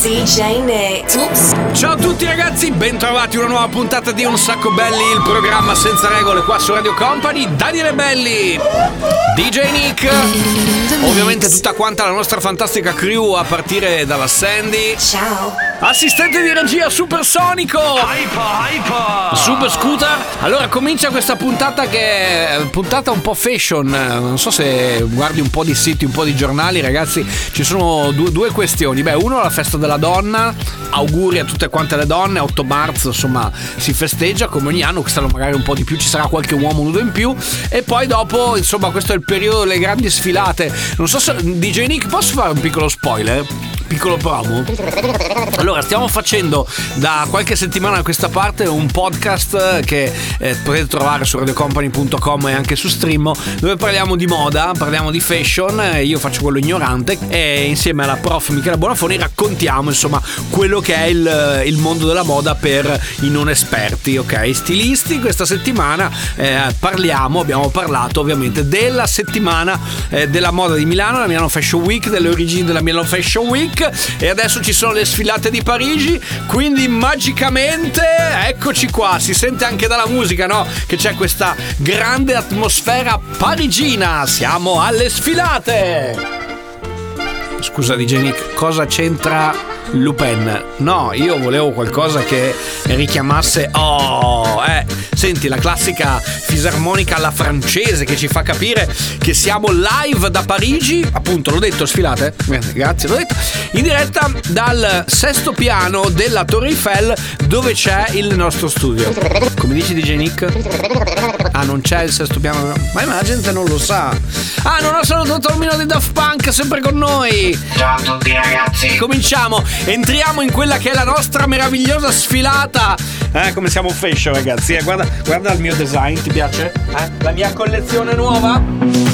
DJ Nick. Oops. Ciao a tutti ragazzi, bentrovati a una nuova puntata di Un Sacco Belli, il programma senza regole qua su Radio Company. Daniele Belli, DJ Nick, ovviamente tutta quanta la nostra fantastica crew a partire dalla Sandy, Ciao. assistente di regia supersonico, Super Scooter. Allora comincia questa puntata che è puntata un po' fashion, non so se guardi un po' di siti, un po' di giornali ragazzi, ci sono due, due questioni. Beh, uno la festa della donna, auguri a tutte quante le donne, 8 marzo insomma si festeggia come ogni anno, quest'anno magari un po' di più, ci sarà qualche uomo nudo in più e poi dopo insomma questo è il periodo delle grandi sfilate. Non so se DJ Nick posso fare un piccolo spoiler? Piccolo promo? Allora, stiamo facendo da qualche settimana a questa parte un podcast che eh, potete trovare su radiocompany.com e anche su Stream dove parliamo di moda, parliamo di fashion, eh, io faccio quello ignorante e insieme alla prof Michela Bonafoni raccontiamo insomma quello che è il, il mondo della moda per i non esperti, ok? Stilisti, questa settimana eh, parliamo, abbiamo parlato ovviamente della settimana eh, della moda di Milano, la Milano Fashion Week, delle origini della Milano Fashion Week e adesso ci sono le sfilate di Parigi, quindi magicamente eccoci qua, si sente anche dalla musica, no? Che c'è questa grande atmosfera parigina, siamo alle sfilate! Scusa DJ Nick, cosa c'entra Lupin? No, io volevo qualcosa che richiamasse... Oh, eh, senti, la classica fisarmonica alla francese che ci fa capire che siamo live da Parigi, appunto, l'ho detto, sfilate? Grazie, l'ho detto. In diretta dal sesto piano della Torre Eiffel dove c'è il nostro studio. Come dici DJ Nick? Ah, non c'è il sesto piano? Ma la gente non lo sa. Ah, non ho salutato il mino di Daft Punk, sempre con noi. Ciao a tutti ragazzi. Cominciamo, entriamo in quella che è la nostra meravigliosa sfilata. Eh, come siamo fashion, ragazzi. Eh, guarda, guarda il mio design, ti piace? Eh? La mia collezione nuova?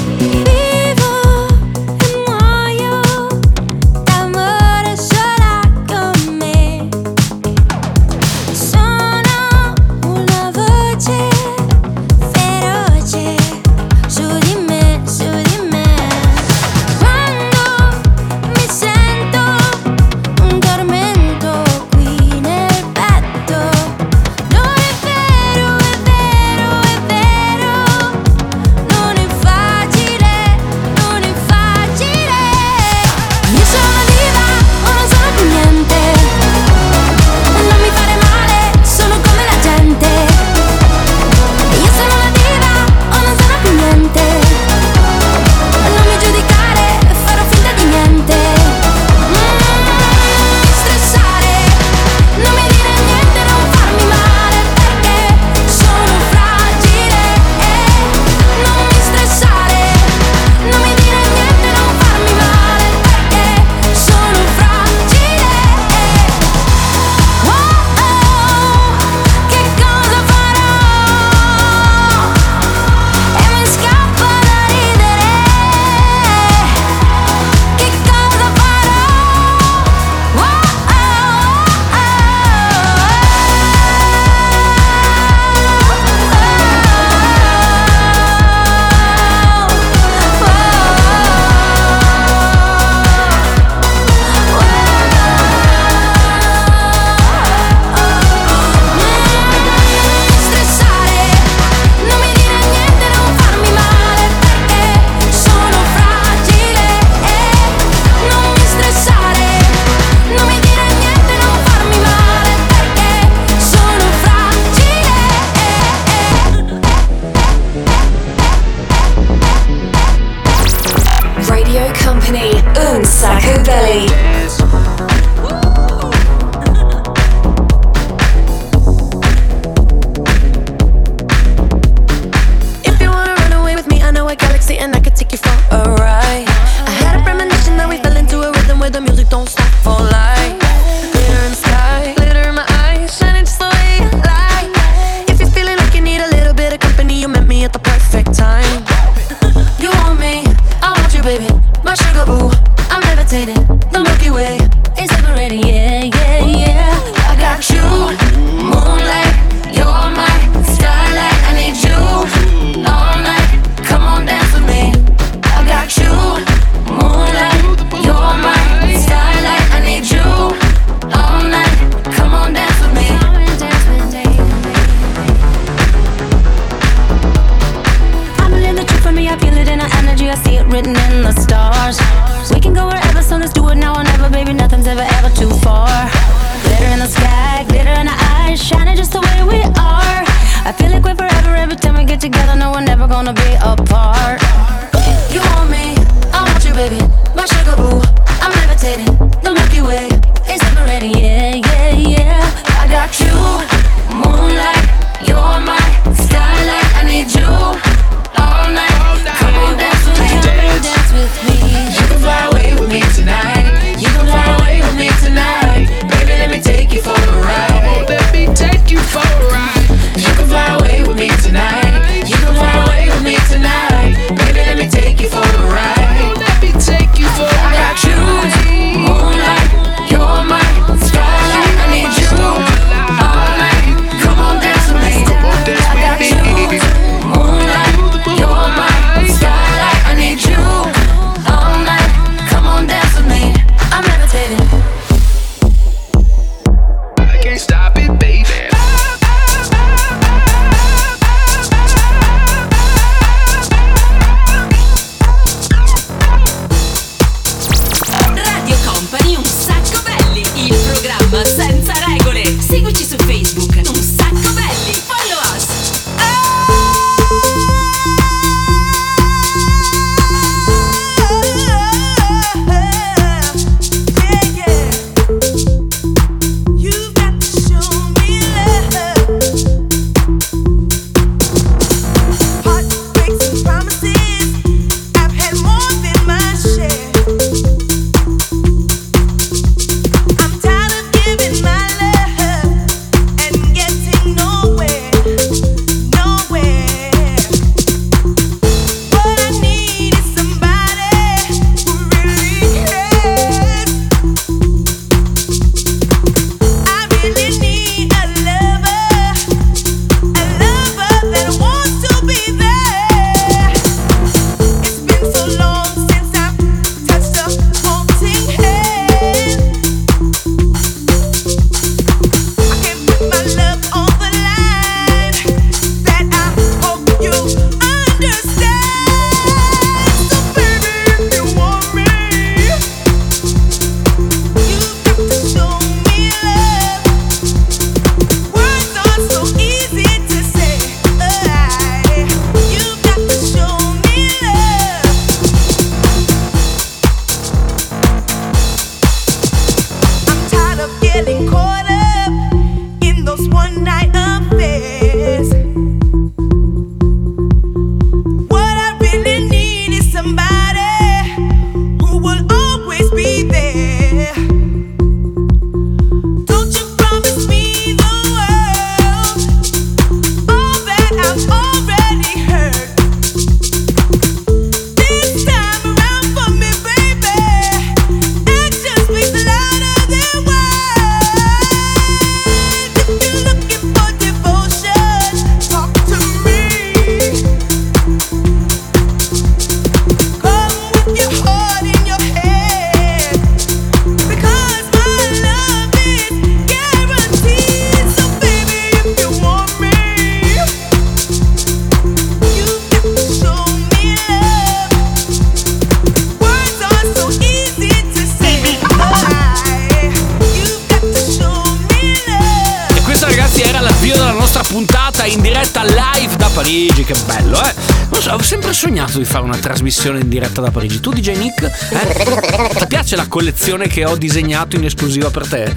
proposto di fare una trasmissione in diretta da Parigi. Tu, DJ Nick, eh? ti piace la collezione che ho disegnato in esclusiva per te?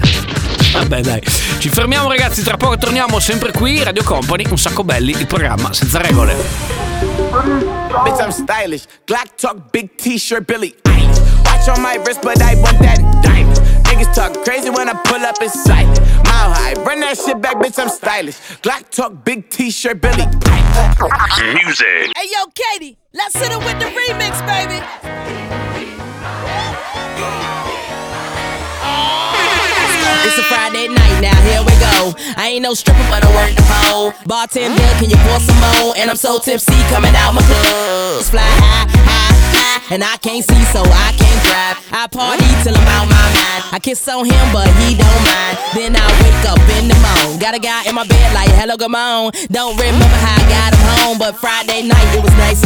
Vabbè dai, ci fermiamo ragazzi, tra poco torniamo sempre qui, Radio Company, un sacco belli, il programma senza regole. Bitch, I'm stylish, Glock talk, big t-shirt, Billy Watch on my wrist, but I want that diamond Niggas talk crazy when I pull up in sight. Mile high, run that shit back, bitch, I'm stylish. Glock talk, big t shirt, Billy. Music. Hey, yo, Katie, let's hit it with the remix, baby. It's a Friday night now, here we go. I ain't no stripper, but I work the pole. Bartender, can you pour some more? And I'm so tipsy coming out my club. Fly high, high, high, and I can't see, so I can't drive. I party till I'm out my Kiss on him, but he don't mind. Then I wake up in the morning. Got a guy in my bed like, hello, good on. Don't remember how I got him home, but Friday night it was nice.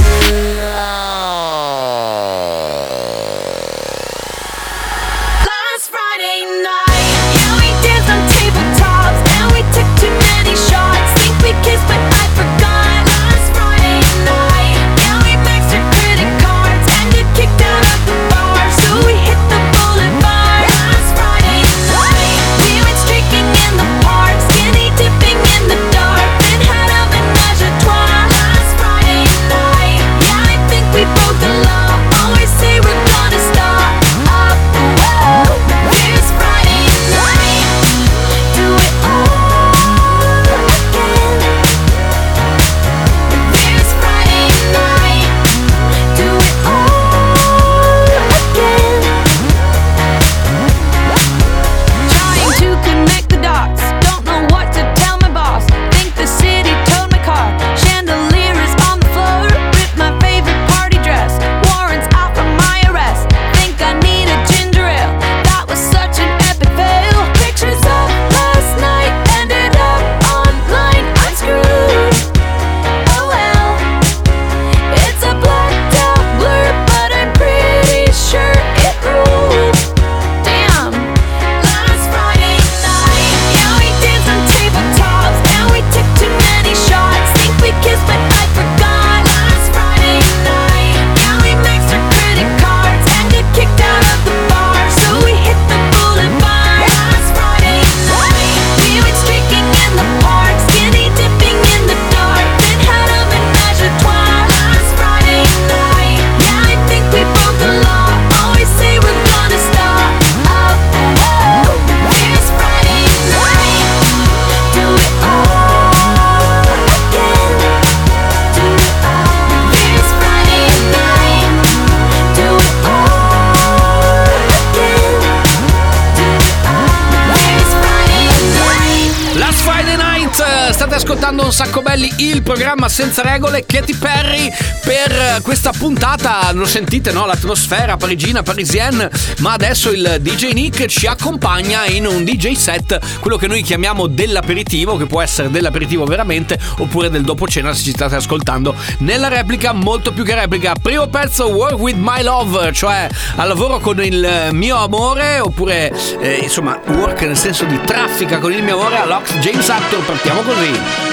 senza regole Katy Perry per questa puntata. Lo sentite, no? L'atmosfera parigina, parisienne. Ma adesso il DJ Nick ci accompagna in un DJ set, quello che noi chiamiamo dell'aperitivo, che può essere dell'aperitivo veramente oppure del dopo cena se ci state ascoltando. Nella replica, molto più che replica, primo pezzo Work with My Love, cioè al lavoro con il mio amore oppure eh, insomma work nel senso di traffica con il mio amore All'Ox James Actor. Partiamo così.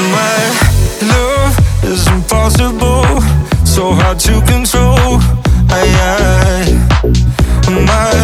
And my love is impossible, so hard to control. I, my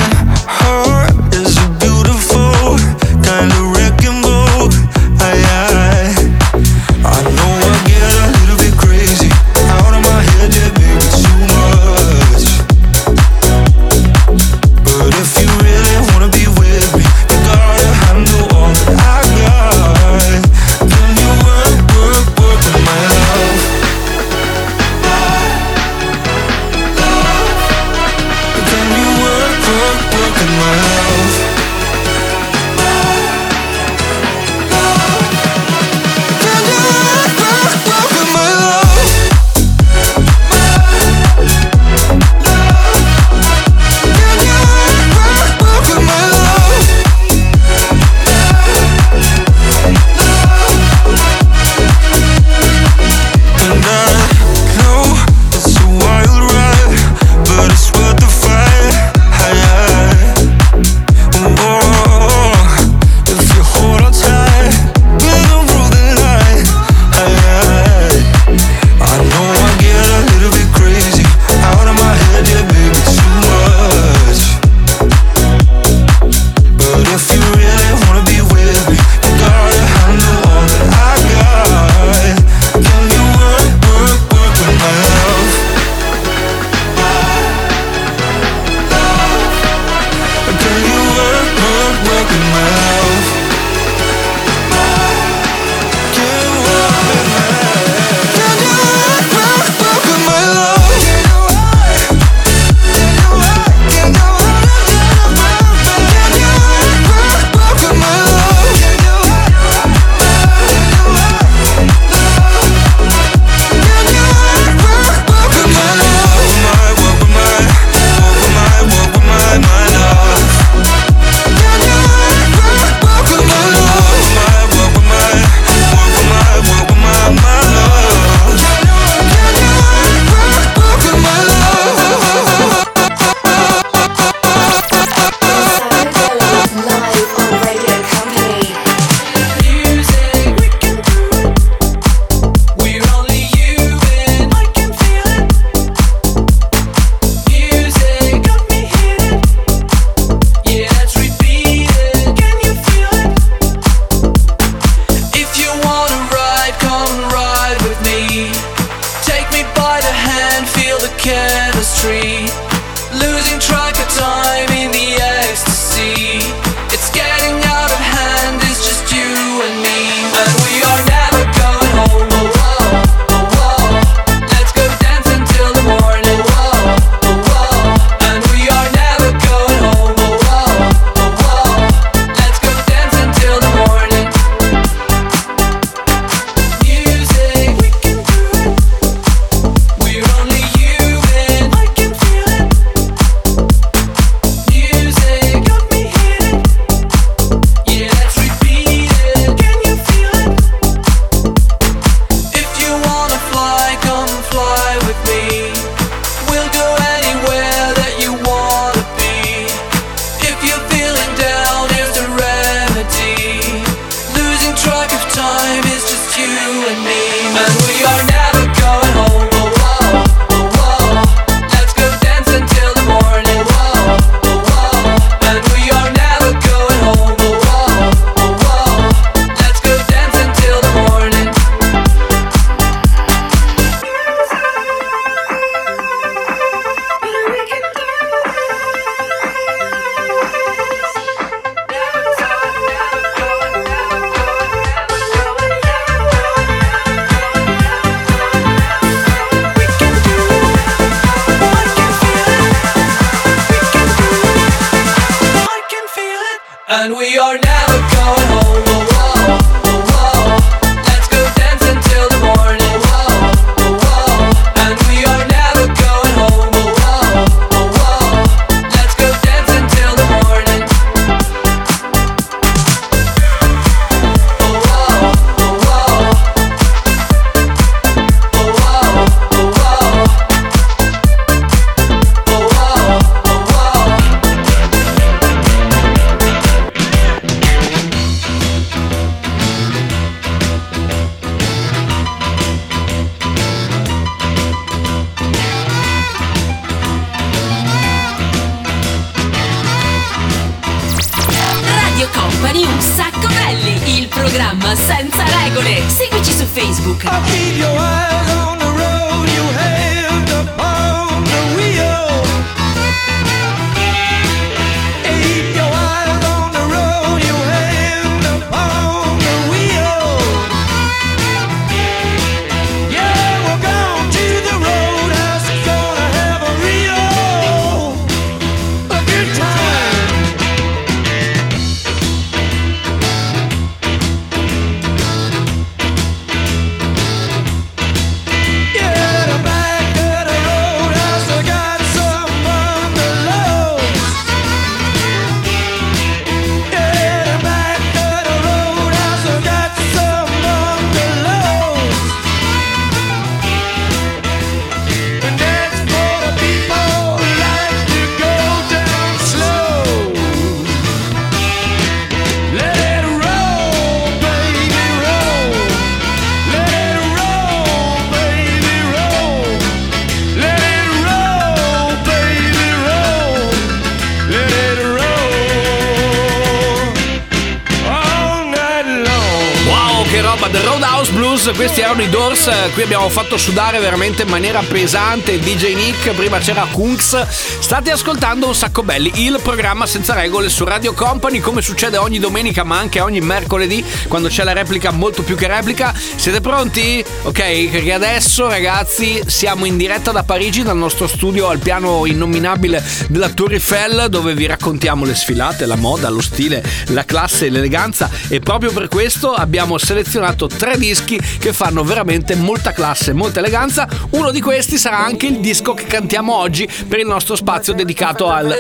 questi erano i Doors. eh, Qui abbiamo fatto sudare veramente in maniera pesante DJ Nick. Prima c'era Kunks. State ascoltando un sacco belli, il programma senza regole su Radio Company, come succede ogni domenica, ma anche ogni mercoledì, quando c'è la replica molto più che replica. Siete pronti? Ok, perché adesso, ragazzi, siamo in diretta da Parigi, dal nostro studio al piano innominabile della Tour Eiffel, dove vi raccontiamo le sfilate, la moda, lo stile, la classe l'eleganza. E proprio per questo abbiamo selezionato tre dischi che fanno veramente molta classe, molta eleganza. Uno di questi sarà anche il disco che cantiamo oggi per il nostro spazio dedicato al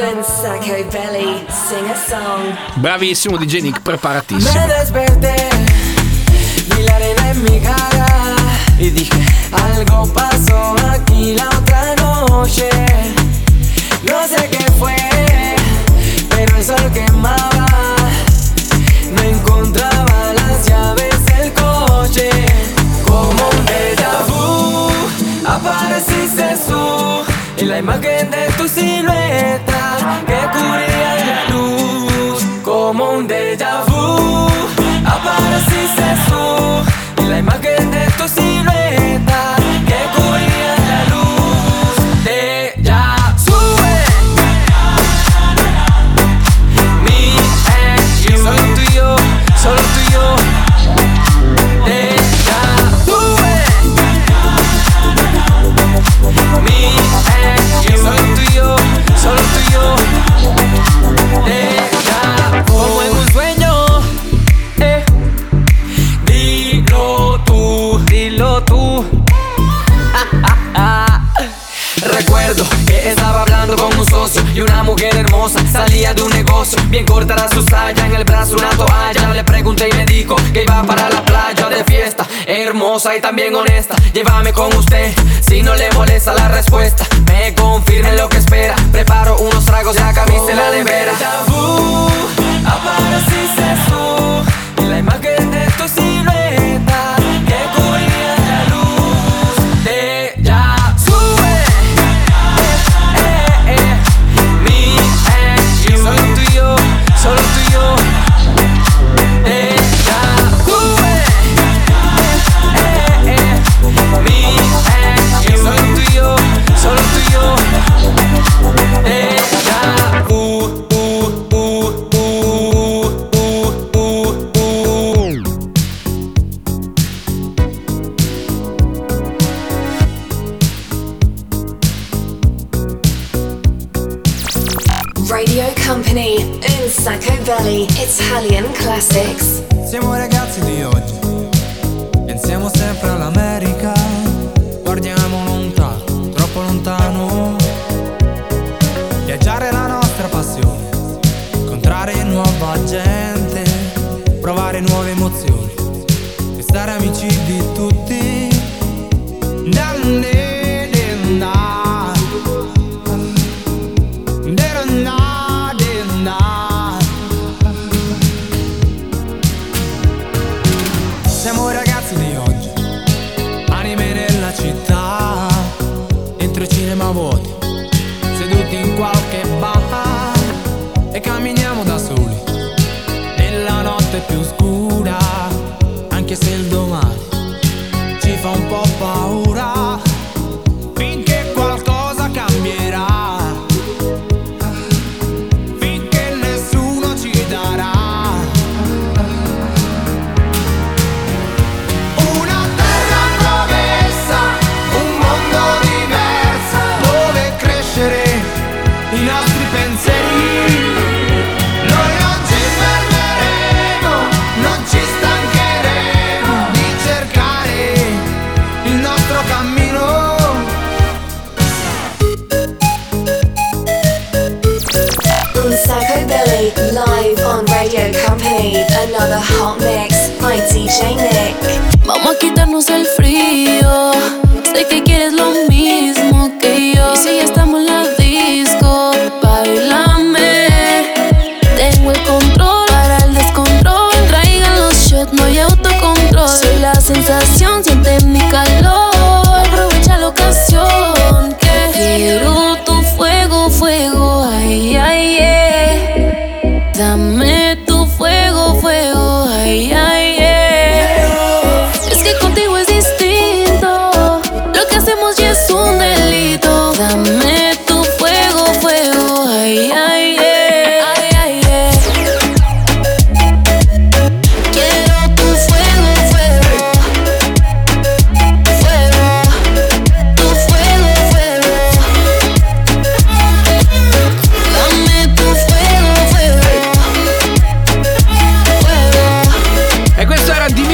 bravissimo DJ Nick, preparatissimo. Y dije algo pasó aquí la otra noche. No sé qué fue, pero el sol quemaba. La imagen de tu silueta que iba para la playa de fiesta. Hermosa y también honesta, llévame con usted. Si no le molesta la respuesta, me confirme lo que espera. Preparo unos tragos y la camisa en la nevera. Vu, apareciste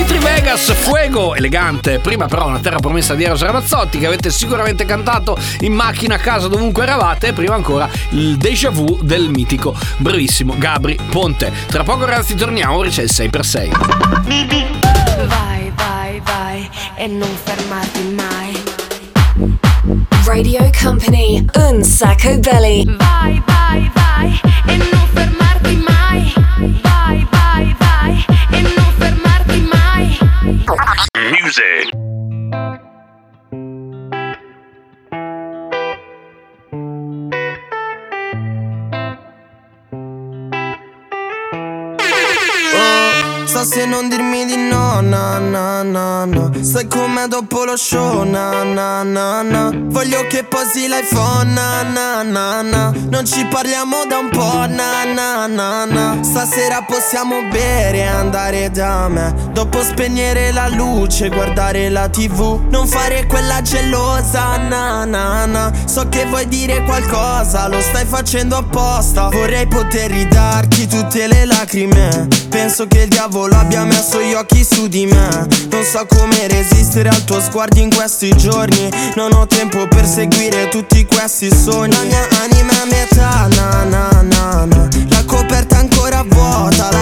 Dimitri Vegas, Fuego, elegante. Prima però una terra promessa di Eros Ramazzotti che avete sicuramente cantato in macchina a casa dovunque eravate. E prima ancora il déjà vu del mitico, bravissimo Gabri Ponte. Tra poco ragazzi torniamo, c'è il 6x6. Vai, vai, vai e non fermarti mai. Radio Company, un sacco belly. Vai, vai, vai e non fermarti mai. Vai, vai, vai e non fermarti mai. Music. Sa se non dirmi di no, na na na na Sai com'è dopo lo show, na na na na Voglio che posi l'iPhone, na na na na Non ci parliamo da un po', na na na na Stasera possiamo bere e andare da me Dopo spegnere la luce, guardare la tv Non fare quella gelosa, na na na So che vuoi dire qualcosa, lo stai facendo apposta Vorrei poter ridarti tutte le lacrime Penso che il diavolo abbia messo gli occhi su di me. Non so come resistere al tuo sguardo in questi giorni. Non ho tempo per seguire tutti questi sogni. La mia anima è metà, na na na na. La coperta ancora vuota, la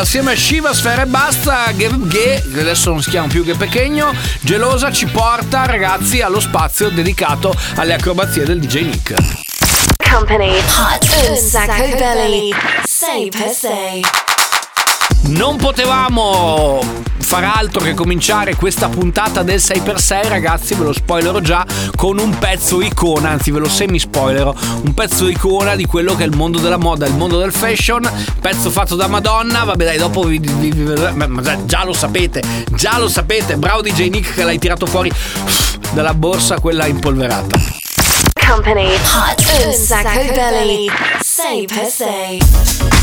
assieme a Shiva, Sfera e Basta, Ge, che adesso non si chiama più che Pechegno, Gelosa ci porta ragazzi allo spazio dedicato alle acrobazie del DJ Nick. Company, un sacco belly. Sei per sei. Non potevamo far altro che cominciare questa puntata del 6x6 ragazzi ve lo spoilerò già con un pezzo icona anzi ve lo semi spoilerò un pezzo icona di quello che è il mondo della moda il mondo del fashion pezzo fatto da Madonna vabbè dai dopo vi, vi, vi, già lo sapete già lo sapete bravo DJ Nick che l'hai tirato fuori dalla borsa quella impolverata. Company. Hot. Un sacco belly 6x6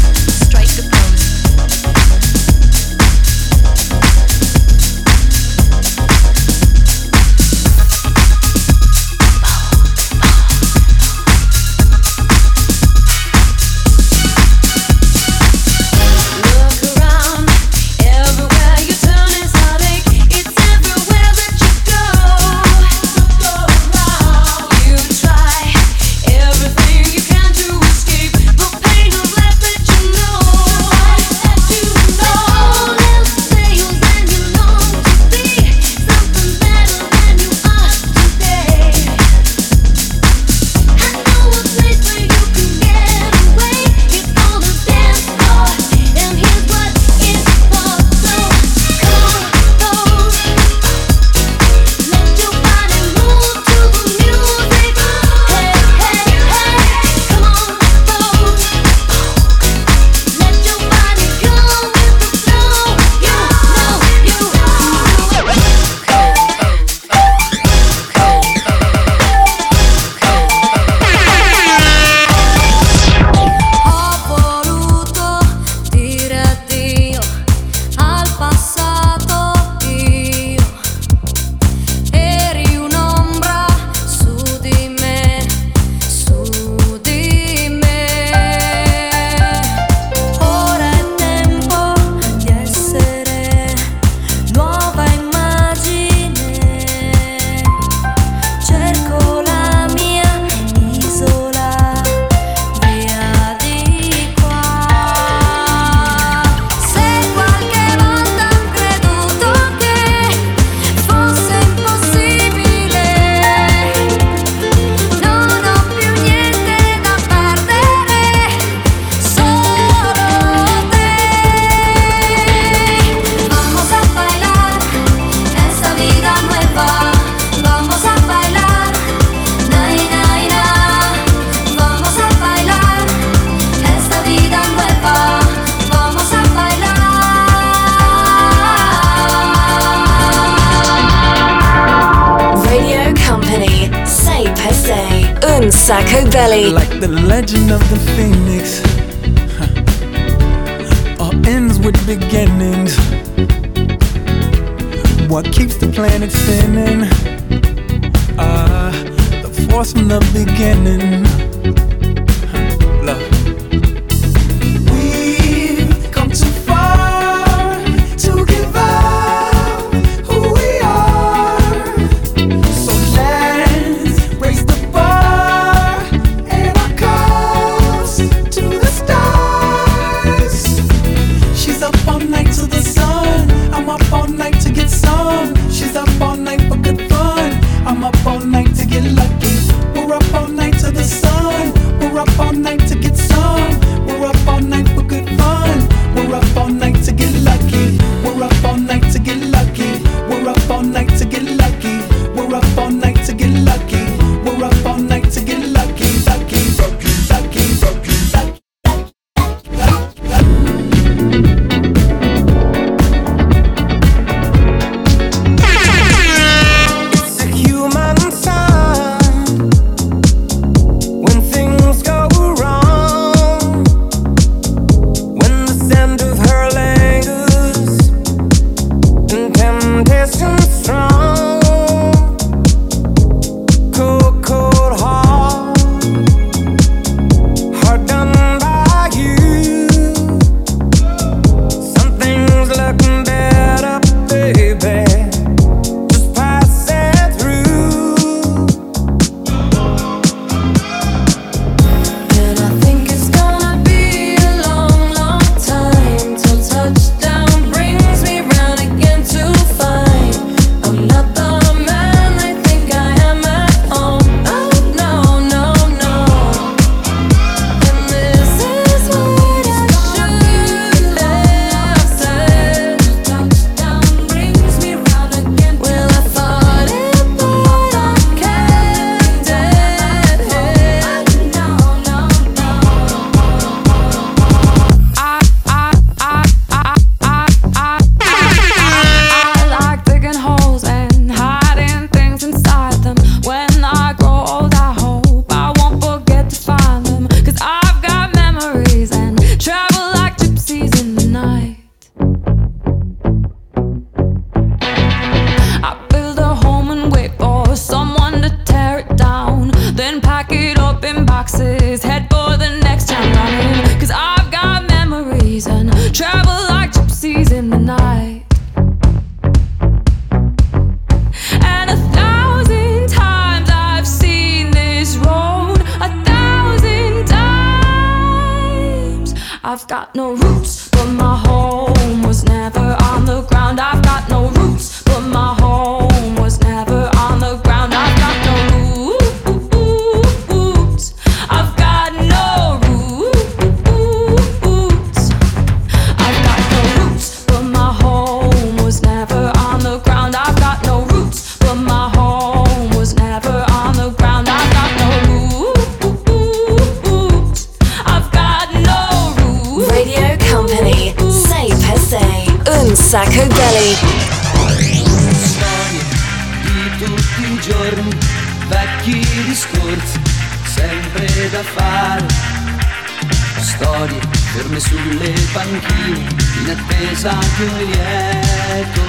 ferme sulle panchine in attesa di un lieto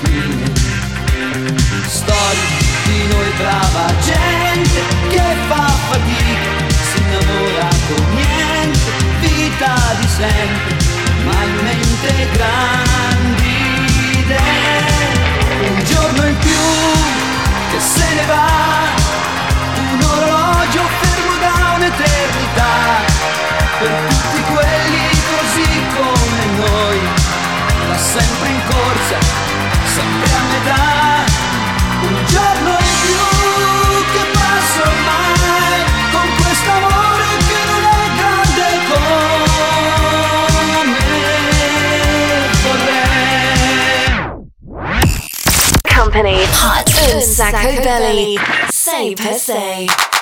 fine. Storie di noi brava gente che fa fatica, si innamora con niente, vita di sempre, ma in mente grandi idee. Un giorno in più che se ne va, un orologio fermo da un'eternità per tutti quelli così come noi, va sempre in corsa, sempre a metà, un giorno in più che passo mai con quest'amore che non è grande come vorrei. Company. Hot in Sacco Belly, say per se.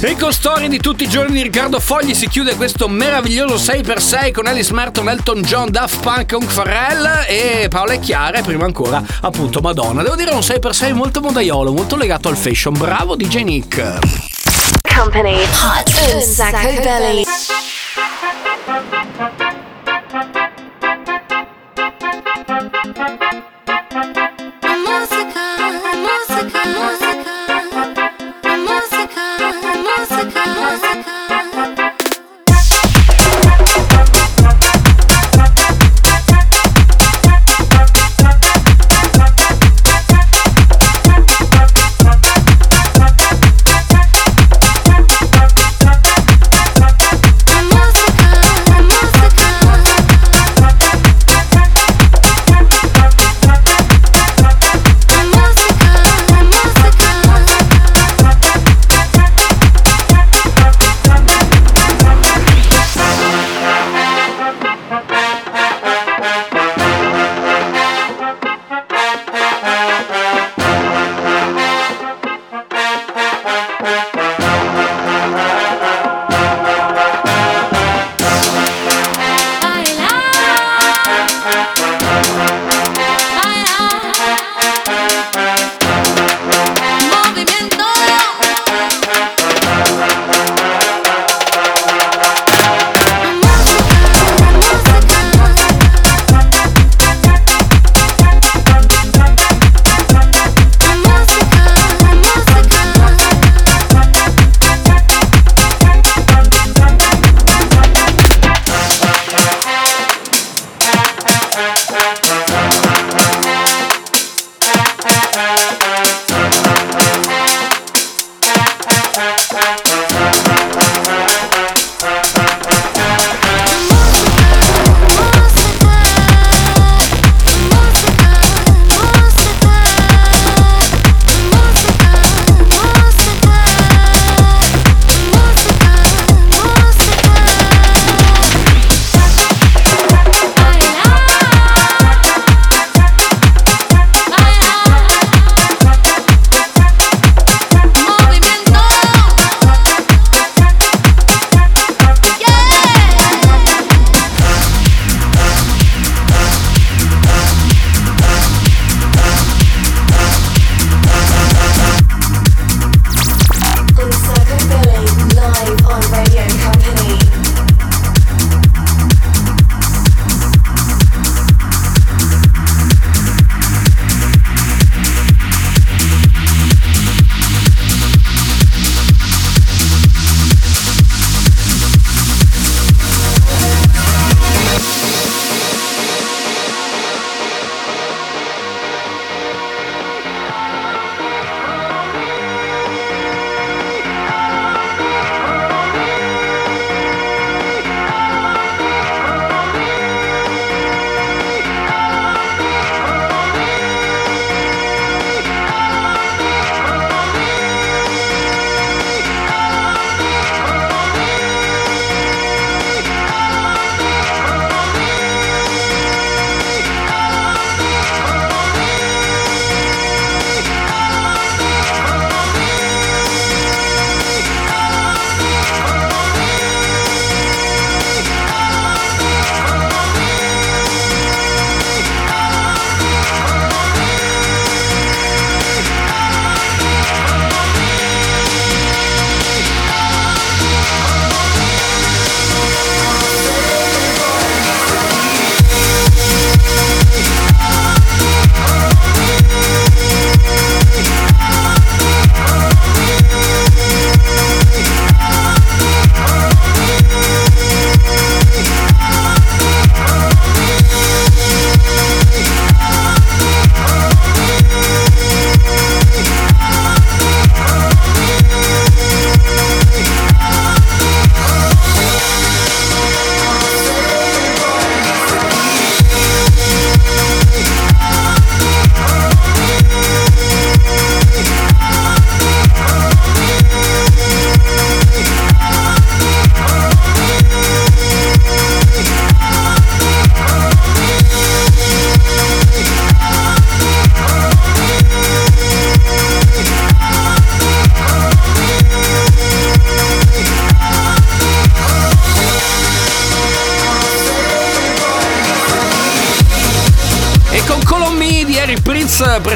Bacon storie di tutti i giorni di Riccardo Fogli si chiude questo meraviglioso 6x6 con Alice Merton, Elton John, Daft Punk, Hong Farrell e Paola Chiara e prima ancora appunto Madonna. Devo dire un 6x6 molto modaiolo, molto legato al fashion. Bravo DJ Nick. Company. Hot. Un sacco belly.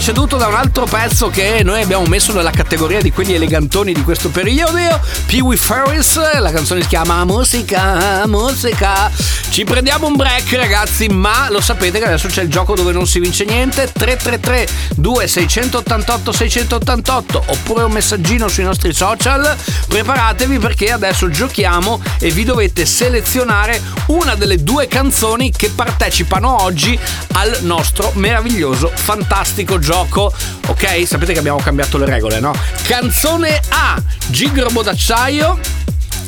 Preceduto da un altro pezzo che noi abbiamo messo nella categoria di quelli elegantoni di questo periodo, Pee Wee Ferris, la canzone si chiama Musica, musica. Ci prendiamo un break ragazzi, ma lo sapete che adesso c'è il gioco dove non si vince niente, 333 2688 688 oppure un messaggino sui nostri social. Preparatevi perché adesso giochiamo e vi dovete selezionare una delle due canzoni che partecipano oggi al nostro meraviglioso, fantastico gioco. Ok, sapete che abbiamo cambiato le regole, no? Canzone A, Gigrobo d'acciaio.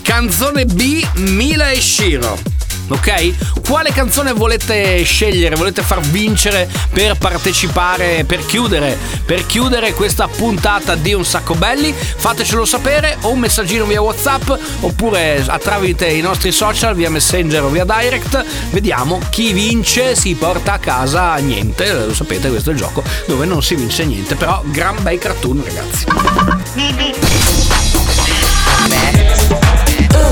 Canzone B, Mila e Shiro. Ok? Quale canzone volete scegliere? Volete far vincere per partecipare, per chiudere, per chiudere questa puntata di Un Sacco Belli? Fatecelo sapere o un messaggino via WhatsApp oppure a tramite i nostri social via Messenger o via Direct. Vediamo chi vince si porta a casa niente. Lo sapete, questo è il gioco dove non si vince niente, però gran bei cartoon, ragazzi.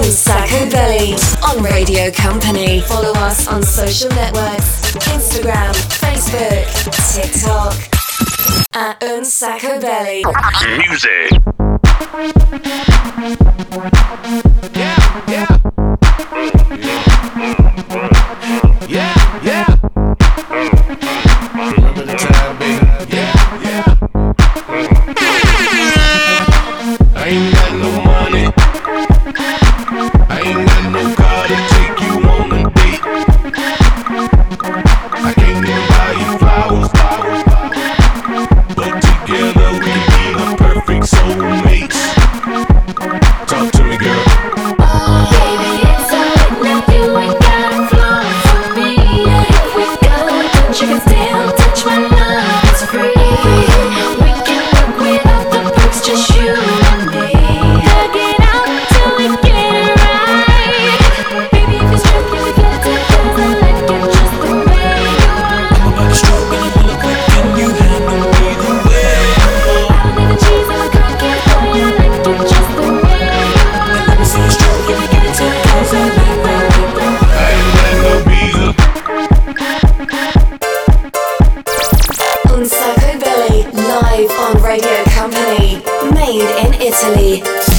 Un Sacco Belly on Radio Company. Follow us on social networks Instagram, Facebook, TikTok. At Un Sacco Belly. Music. Italy.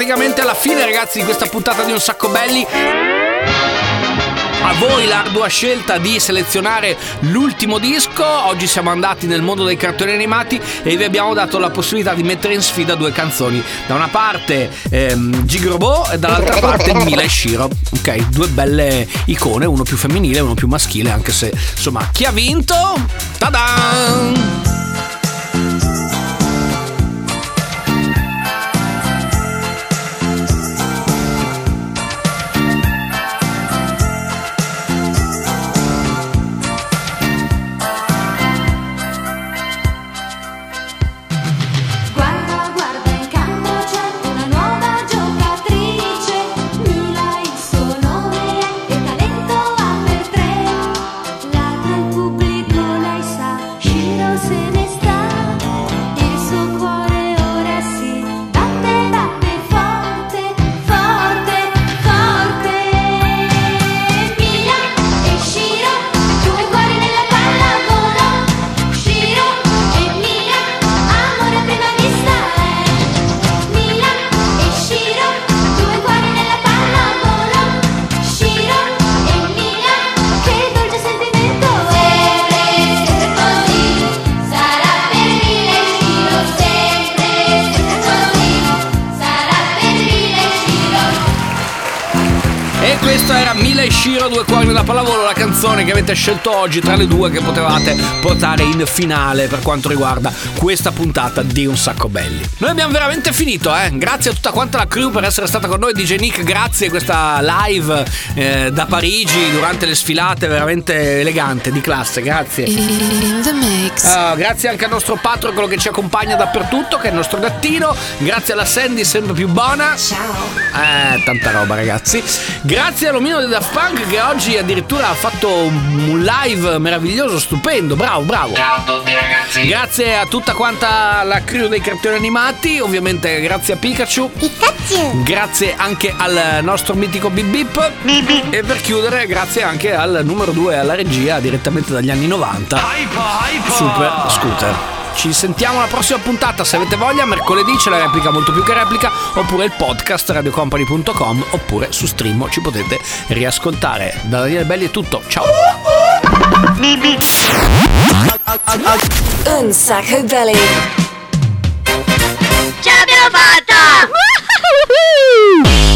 Praticamente alla fine, ragazzi, di questa puntata di Un Sacco Belli. A voi l'ardua scelta di selezionare l'ultimo disco. Oggi siamo andati nel mondo dei cartoni animati e vi abbiamo dato la possibilità di mettere in sfida due canzoni. Da una parte ehm, Gigrobo e dall'altra parte Mila e Shiro. Ok, due belle icone, uno più femminile e uno più maschile, anche se insomma chi ha vinto? Ta-da! Shiro, due cuori nella pallavolo, la canzone che avete scelto oggi tra le due che potevate portare in finale per quanto riguarda questa puntata di Un Sacco Belli. Noi abbiamo veramente finito, eh. Grazie a tutta quanta la crew per essere stata con noi, DJ Nick, grazie a questa live eh, da Parigi durante le sfilate, veramente elegante, di classe, grazie. Ah, grazie anche al nostro Patrocolo che ci accompagna dappertutto, che è il nostro gattino. Grazie alla Sandy, sempre più buona. Ciao. Eh, tanta roba, ragazzi. Grazie all'omino di Daft Punk che oggi addirittura ha fatto un live meraviglioso, stupendo. Bravo, bravo. Ciao a tutti ragazzi. Grazie a tutta quanta la crew dei cartoni animati, ovviamente grazie a Pikachu. Pikachu. Grazie anche al nostro mitico Bip Bip. E per chiudere, grazie anche al numero 2 alla regia direttamente dagli anni 90. Super Scooter. Ci sentiamo alla prossima puntata, se avete voglia, mercoledì c'è la replica molto più che replica, oppure il podcast radiocompany.com, oppure su stream ci potete riascoltare. Da Daniele Belli è tutto, ciao! Un sacco belly. Ce l'abbiamo fatta!